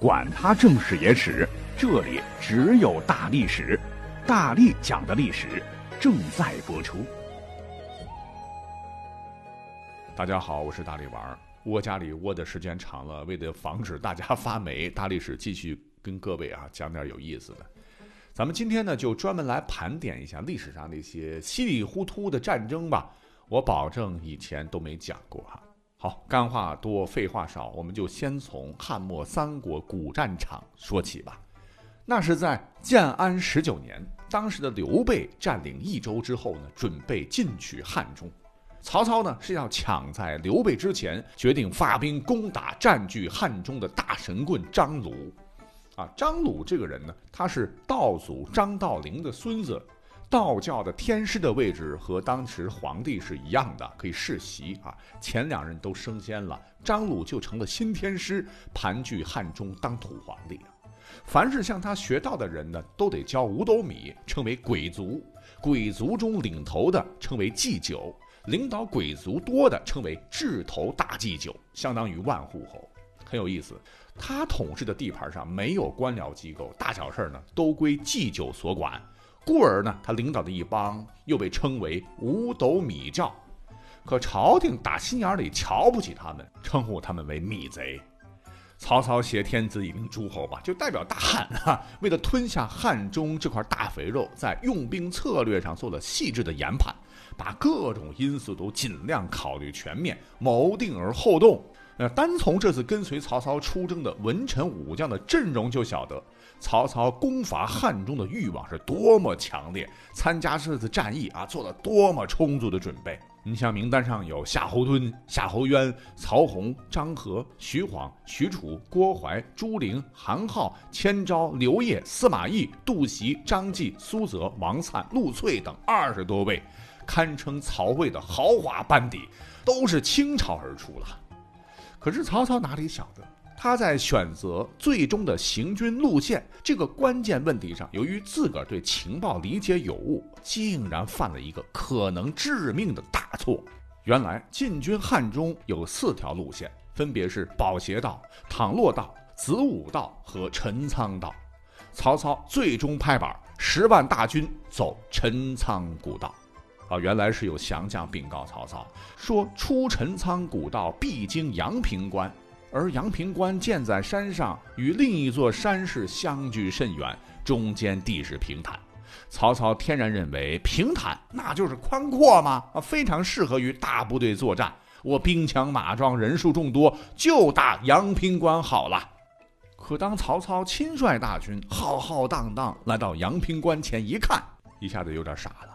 管他正史野史，这里只有大历史，大力讲的历史正在播出。大家好，我是大力丸儿。窝家里窝的时间长了，为了防止大家发霉，大历史继续跟各位啊讲点有意思的。咱们今天呢，就专门来盘点一下历史上那些稀里糊涂的战争吧。我保证以前都没讲过哈。好，干话多，废话少，我们就先从汉末三国古战场说起吧。那是在建安十九年，当时的刘备占领益州之后呢，准备进取汉中。曹操呢是要抢在刘备之前，决定发兵攻打占据汉中的大神棍张鲁。啊，张鲁这个人呢，他是道祖张道陵的孙子。道教的天师的位置和当时皇帝是一样的，可以世袭啊。前两人都升仙了，张鲁就成了新天师，盘踞汉中当土皇帝凡是向他学道的人呢，都得交五斗米，称为鬼族。鬼族中领头的称为祭酒，领导鬼族多的称为智头大祭酒，相当于万户侯，很有意思。他统治的地盘上没有官僚机构，大小事儿呢都归祭酒所管。故而呢，他领导的一帮又被称为五斗米教，可朝廷打心眼里瞧不起他们，称呼他们为米贼。曹操挟天子以令诸侯吧，就代表大汉啊，为了吞下汉中这块大肥肉，在用兵策略上做了细致的研判，把各种因素都尽量考虑全面，谋定而后动。那单从这次跟随曹操出征的文臣武将的阵容就晓得。曹操攻伐汉中的欲望是多么强烈，参加这次战役啊，做了多么充足的准备。你像名单上有夏侯惇、夏侯渊、曹洪、张合、徐晃、许褚、郭淮、朱灵、韩浩、千招、刘烨、司马懿、杜袭、张继、苏泽、王粲、陆翠等二十多位，堪称曹魏的豪华班底，都是倾巢而出了。可是曹操哪里晓得？他在选择最终的行军路线这个关键问题上，由于自个儿对情报理解有误，竟然犯了一个可能致命的大错。原来进军汉中有四条路线，分别是保协道、倘洛道、子午道和陈仓道。曹操最终拍板，十万大军走陈仓古道。啊，原来是有降将禀告曹操，说出陈仓古道必经阳平关。而阳平关建在山上，与另一座山势相距甚远，中间地势平坦。曹操天然认为平坦那就是宽阔嘛？啊，非常适合于大部队作战。我兵强马壮，人数众多，就打阳平关好了。可当曹操亲率大军浩浩荡荡来到阳平关前一看，一下子有点傻了。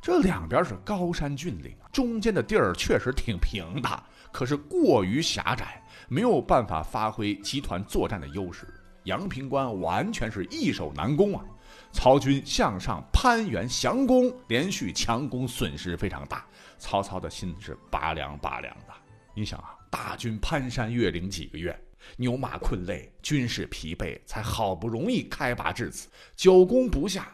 这两边是高山峻岭，中间的地儿确实挺平的，可是过于狭窄。没有办法发挥集团作战的优势，阳平关完全是易守难攻啊！曹军向上攀援降攻，连续强攻，损失非常大。曹操的心是拔凉拔凉的。你想啊，大军攀山越岭几个月，牛马困累，军士疲惫，才好不容易开拔至此，久攻不下。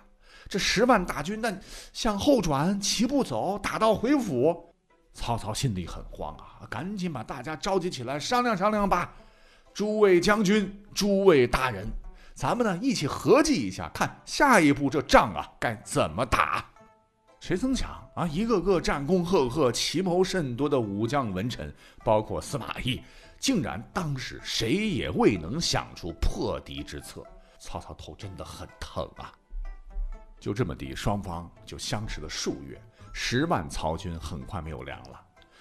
这十万大军，那向后转，齐步走，打道回府。曹操心里很慌啊，赶紧把大家召集起来商量商量吧。诸位将军，诸位大人，咱们呢一起合计一下，看下一步这仗啊该怎么打。谁曾想啊，一个个战功赫赫、奇谋甚多的武将文臣，包括司马懿，竟然当时谁也未能想出破敌之策。曹操头真的很疼啊。就这么地，双方就相持了数月。十万曹军很快没有粮了，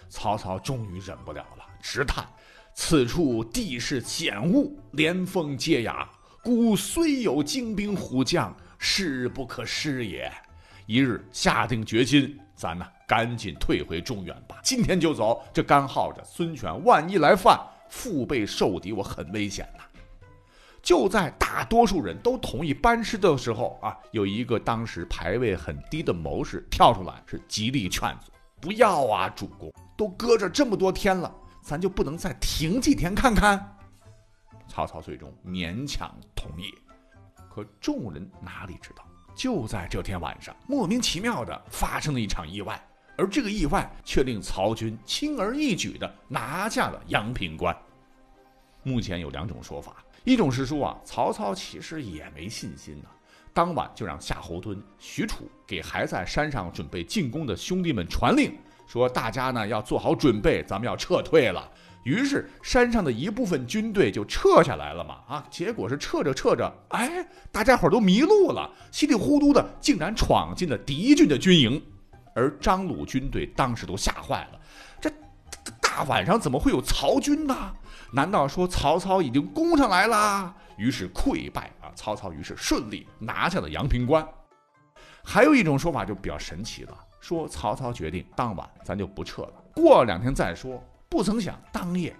曹操终于忍不了了，直叹：“此处地势险恶，连峰接崖，故虽有精兵虎将，势不可失也。”一日下定决心，咱呢赶紧退回中原吧，今天就走。这干耗着孙权，万一来犯，腹背受敌，我很危险呐。就在大多数人都同意班师的时候啊，有一个当时排位很低的谋士跳出来，是极力劝阻：“不要啊，主公，都搁这这么多天了，咱就不能再停几天看看？”曹操最终勉强同意。可众人哪里知道，就在这天晚上，莫名其妙的发生了一场意外，而这个意外却令曹军轻而易举的拿下了阳平关。目前有两种说法，一种是说啊，曹操其实也没信心呢，当晚就让夏侯惇、许褚给还在山上准备进攻的兄弟们传令，说大家呢要做好准备，咱们要撤退了。于是山上的一部分军队就撤下来了嘛，啊，结果是撤着撤着，哎，大家伙都迷路了，稀里糊涂的竟然闯进了敌军的军营，而张鲁军队当时都吓坏了，这大晚上怎么会有曹军呢？难道说曹操已经攻上来了？于是溃败啊！曹操于是顺利拿下了阳平关。还有一种说法就比较神奇了，说曹操决定当晚咱就不撤了，过两天再说。不曾想当夜，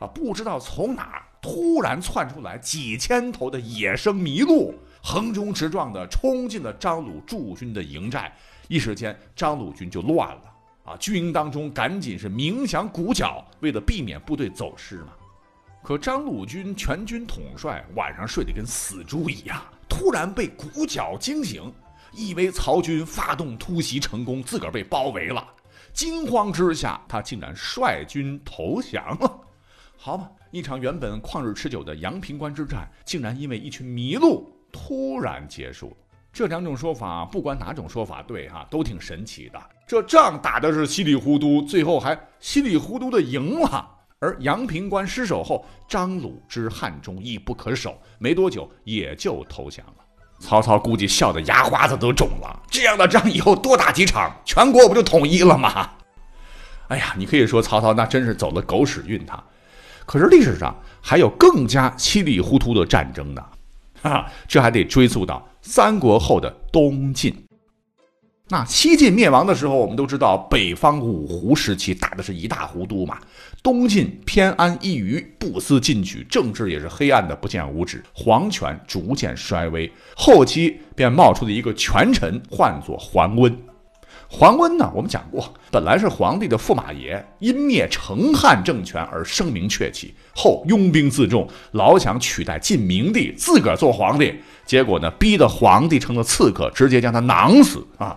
啊，不知道从哪突然窜出来几千头的野生麋鹿，横冲直撞的冲进了张鲁驻军的营寨。一时间，张鲁军就乱了啊！军营当中赶紧是鸣响鼓角，为了避免部队走失嘛。可张鲁军全军统帅晚上睡得跟死猪一样，突然被鼓角惊醒，以为曹军发动突袭成功，自个儿被包围了。惊慌之下，他竟然率军投降了。好吧，一场原本旷日持久的阳平关之战，竟然因为一群麋鹿突然结束。这两种说法，不管哪种说法对哈，都挺神奇的。这仗打的是稀里糊涂，最后还稀里糊涂的赢了。而阳平关失守后，张鲁之汉中亦不可守，没多久也就投降了。曹操估计笑得牙花子都肿了。这样的仗以后多打几场，全国不就统一了吗？哎呀，你可以说曹操那真是走了狗屎运他。可是历史上还有更加稀里糊涂的战争呢，哈，这还得追溯到三国后的东晋。那西晋灭亡的时候，我们都知道北方五胡时期打的是一塌糊涂嘛。东晋偏安一隅，不思进取，政治也是黑暗的不见五指，皇权逐渐衰微。后期便冒出了一个权臣，唤作桓温。桓温呢，我们讲过，本来是皇帝的驸马爷，因灭成汉政权而声名鹊起，后拥兵自重，老想取代晋明帝，自个儿做皇帝。结果呢，逼得皇帝成了刺客，直接将他囊死啊。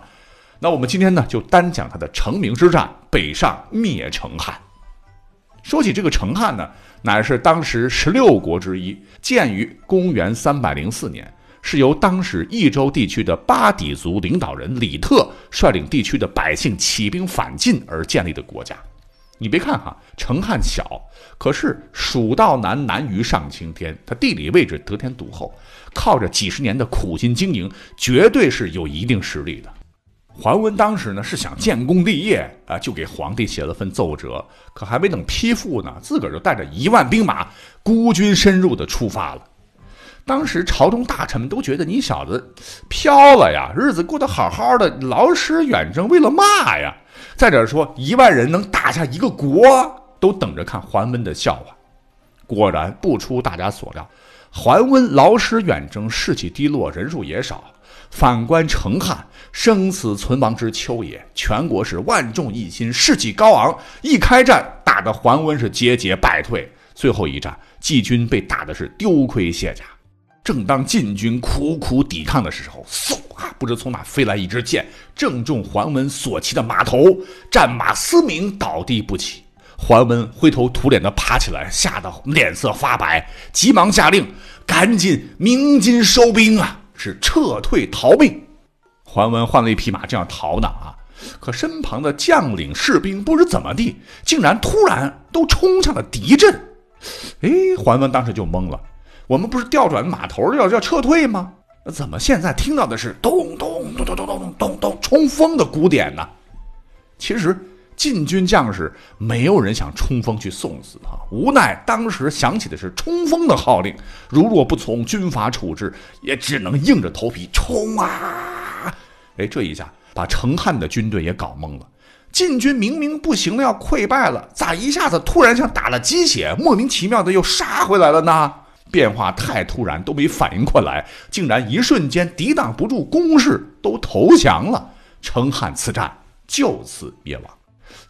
那我们今天呢，就单讲他的成名之战——北上灭成汉。说起这个成汉呢，乃是当时十六国之一，建于公元三百零四年，是由当时益州地区的巴底族领导人李特率领地区的百姓起兵反晋而建立的国家。你别看哈，成汉小，可是蜀道难，难于上青天。它地理位置得天独厚，靠着几十年的苦心经营，绝对是有一定实力的。桓温当时呢是想建功立业啊，就给皇帝写了份奏折，可还没等批复呢，自个儿就带着一万兵马孤军深入的出发了。当时朝中大臣们都觉得你小子飘了呀，日子过得好好的，劳师远征为了嘛呀？再者说，一万人能打下一个国，都等着看桓温的笑话。果然不出大家所料，桓温劳师远征，士气低落，人数也少。反观成汉，生死存亡之秋也，全国是万众一心，士气高昂。一开战，打得桓温是节节败退。最后一战，季军被打的是丢盔卸甲。正当晋军苦苦抵抗的时候，嗖啊！不知从哪飞来一支箭，正中桓温所骑的马头，战马嘶鸣，倒地不起。桓温灰头土脸的爬起来，吓得脸色发白，急忙下令：赶紧鸣金收兵啊！是撤退逃命，桓温换了一匹马，正要逃呢啊！可身旁的将领士兵不知怎么地，竟然突然都冲向了敌阵。哎，桓温当时就懵了。我们不是调转马头要要撤退吗？怎么现在听到的是咚咚咚咚咚咚咚咚冲锋的鼓点呢？其实。晋军将士没有人想冲锋去送死啊！无奈当时响起的是冲锋的号令，如若不从，军法处置，也只能硬着头皮冲啊！哎，这一下把成汉的军队也搞懵了。晋军明明不行了，要溃败了，咋一下子突然像打了鸡血，莫名其妙的又杀回来了呢？变化太突然，都没反应过来，竟然一瞬间抵挡不住攻势，都投降了。成汉此战就此灭亡。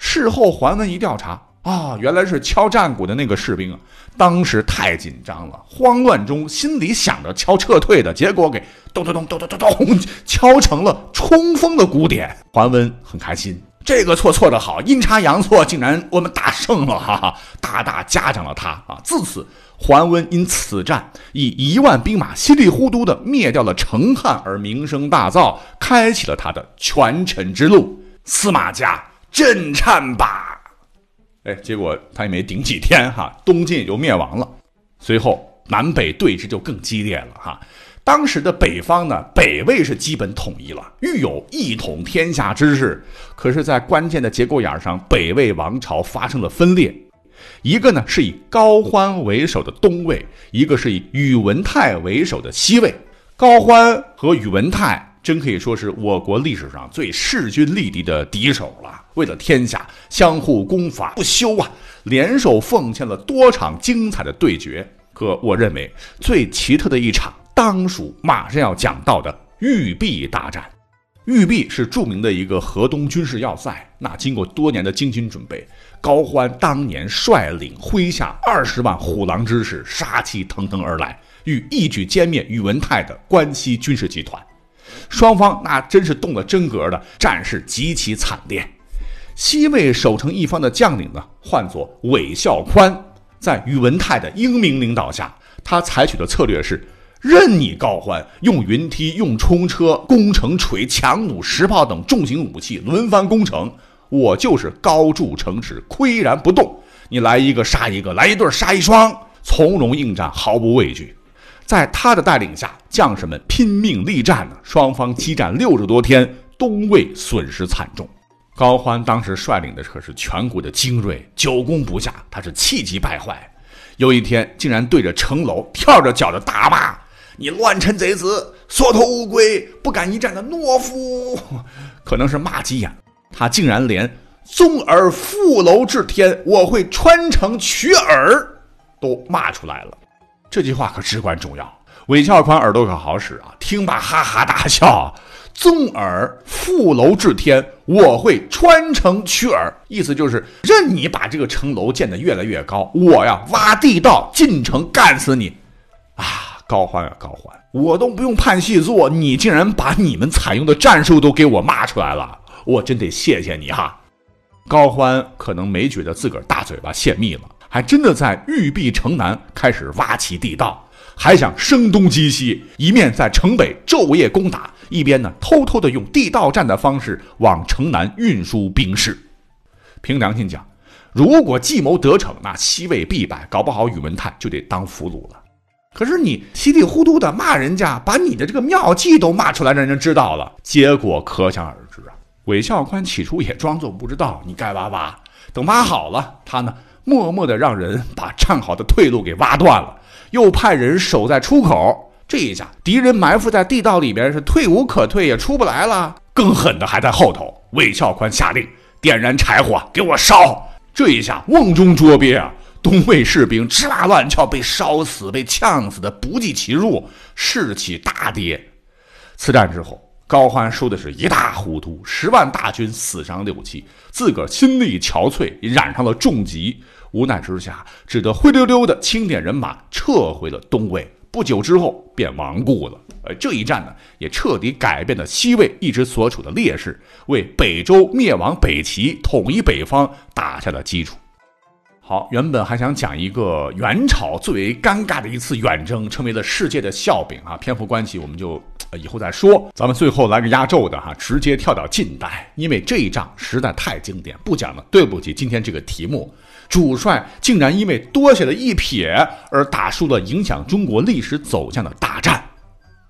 事后桓温一调查啊，原来是敲战鼓的那个士兵啊，当时太紧张了，慌乱中心里想着敲撤退的，结果给咚咚咚咚咚咚咚敲成了冲锋的鼓点。桓温很开心，这个错错的好，阴差阳错，竟然我们打胜了，哈哈，大大嘉奖了他啊。自此，桓温因此战以一万兵马稀里糊涂的灭掉了成汉而名声大噪，开启了他的权臣之路。司马家震颤吧！哎，结果他也没顶几天哈，东晋就灭亡了。随后南北对峙就更激烈了哈。当时的北方呢，北魏是基本统一了，欲有一统天下之势。可是，在关键的节骨眼上，北魏王朝发生了分裂。一个呢是以高欢为首的东魏，一个是以宇文泰为首的西魏。高欢和宇文泰真可以说是我国历史上最势均力敌的敌手了。为了天下，相互攻伐不休啊，联手奉献了多场精彩的对决。可我认为最奇特的一场，当属马上要讲到的玉璧大战。玉璧是著名的一个河东军事要塞。那经过多年的精心准备，高欢当年率领麾下二十万虎狼之士，杀气腾腾而来，欲一举歼灭宇文泰的关西军事集团。双方那真是动了真格的，战事极其惨烈。西魏守城一方的将领呢，唤作韦孝宽，在宇文泰的英明领导下，他采取的策略是。任你高欢用云梯、用冲车、攻城锤、强弩、石炮等重型武器轮番攻城，我就是高筑城池，岿然不动。你来一个杀一个，来一对杀一双，从容应战，毫不畏惧。在他的带领下，将士们拼命力战呢。双方激战六十多天，东魏损失惨重。高欢当时率领的可是全国的精锐，久攻不下，他是气急败坏。有一天，竟然对着城楼跳着脚的大骂。你乱臣贼子，缩头乌龟，不敢一战的懦夫，可能是骂急眼，他竟然连纵耳负楼至天，我会穿城取耳都骂出来了。这句话可至关重要。韦孝宽耳朵可好使啊，听罢哈哈大笑。纵耳负楼至天，我会穿城取耳，意思就是任你把这个城楼建得越来越高，我呀挖地道进城干死你啊！高欢啊，高欢，我都不用判细作，你竟然把你们采用的战术都给我骂出来了，我真得谢谢你哈。高欢可能没觉得自个儿大嘴巴泄密了，还真的在玉璧城南开始挖起地道，还想声东击西，一面在城北昼夜攻打，一边呢偷偷的用地道战的方式往城南运输兵士。凭良心讲，如果计谋得逞，那西魏必败，搞不好宇文泰就得当俘虏了。可是你稀里糊涂的骂人家，把你的这个妙计都骂出来，让人知道了，结果可想而知啊。韦孝宽起初也装作不知道，你该挖挖，等挖好了，他呢默默的让人把战好的退路给挖断了，又派人守在出口。这一下，敌人埋伏在地道里边，是退无可退，也出不来了。更狠的还在后头，韦孝宽下令点燃柴火，给我烧。这一下瓮中捉鳖啊！东魏士兵吱哇乱叫，被烧死、被呛死的不计其数，士气大跌。此战之后，高欢输的是一塌糊涂，十万大军死伤六七，自个儿心力憔悴，染上了重疾。无奈之下，只得灰溜溜的清点人马，撤回了东魏。不久之后，便亡故了。呃，这一战呢，也彻底改变了西魏一直所处的劣势，为北周灭亡北齐、统一北方打下了基础。好，原本还想讲一个元朝最为尴尬的一次远征，成为了世界的笑柄啊。篇幅关系，我们就以后再说。咱们最后来个压轴的哈，直接跳到近代，因为这一仗实在太经典，不讲了，对不起今天这个题目。主帅竟然因为多写了一撇而打输了影响中国历史走向的大战。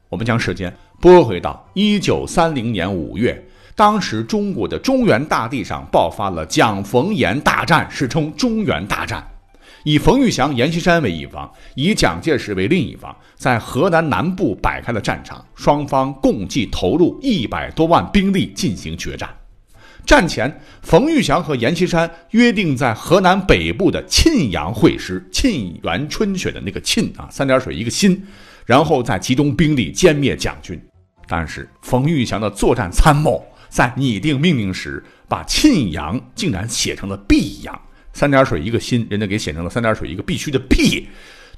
我们将时间拨回到一九三零年五月。当时中国的中原大地上爆发了蒋冯阎大战，史称中原大战，以冯玉祥、阎锡山为一方，以蒋介石为另一方，在河南南部摆开了战场，双方共计投入一百多万兵力进行决战。战前，冯玉祥和阎锡山约定在河南北部的沁阳会师，沁园春雪的那个沁啊，三点水一个心，然后再集中兵力歼灭蒋军。但是冯玉祥的作战参谋。在拟定命令时，把沁阳竟然写成了毕阳，三点水一个心，人家给写成了三点水一个必须的必，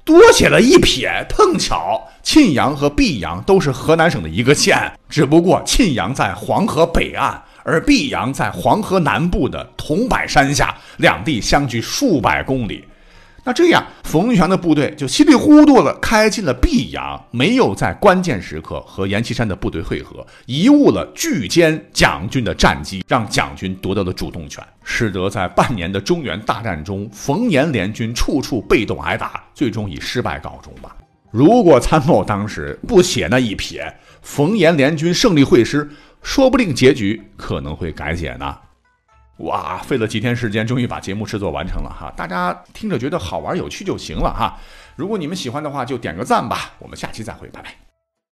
多写了一撇。碰巧沁阳和毕阳都是河南省的一个县，只不过沁阳在黄河北岸，而毕阳在黄河南部的桐柏山下，两地相距数百公里。那这样，冯玉祥的部队就稀里糊涂的开进了毕阳，没有在关键时刻和阎锡山的部队会合，贻误了拒歼蒋军的战机，让蒋军夺得了主动权，使得在半年的中原大战中，冯阎联军处处被动挨打，最终以失败告终吧。如果参谋当时不写那一撇，冯阎联军胜利会师，说不定结局可能会改写呢。哇，费了几天时间，终于把节目制作完成了哈！大家听着觉得好玩有趣就行了哈。如果你们喜欢的话，就点个赞吧。我们下期再会，拜拜。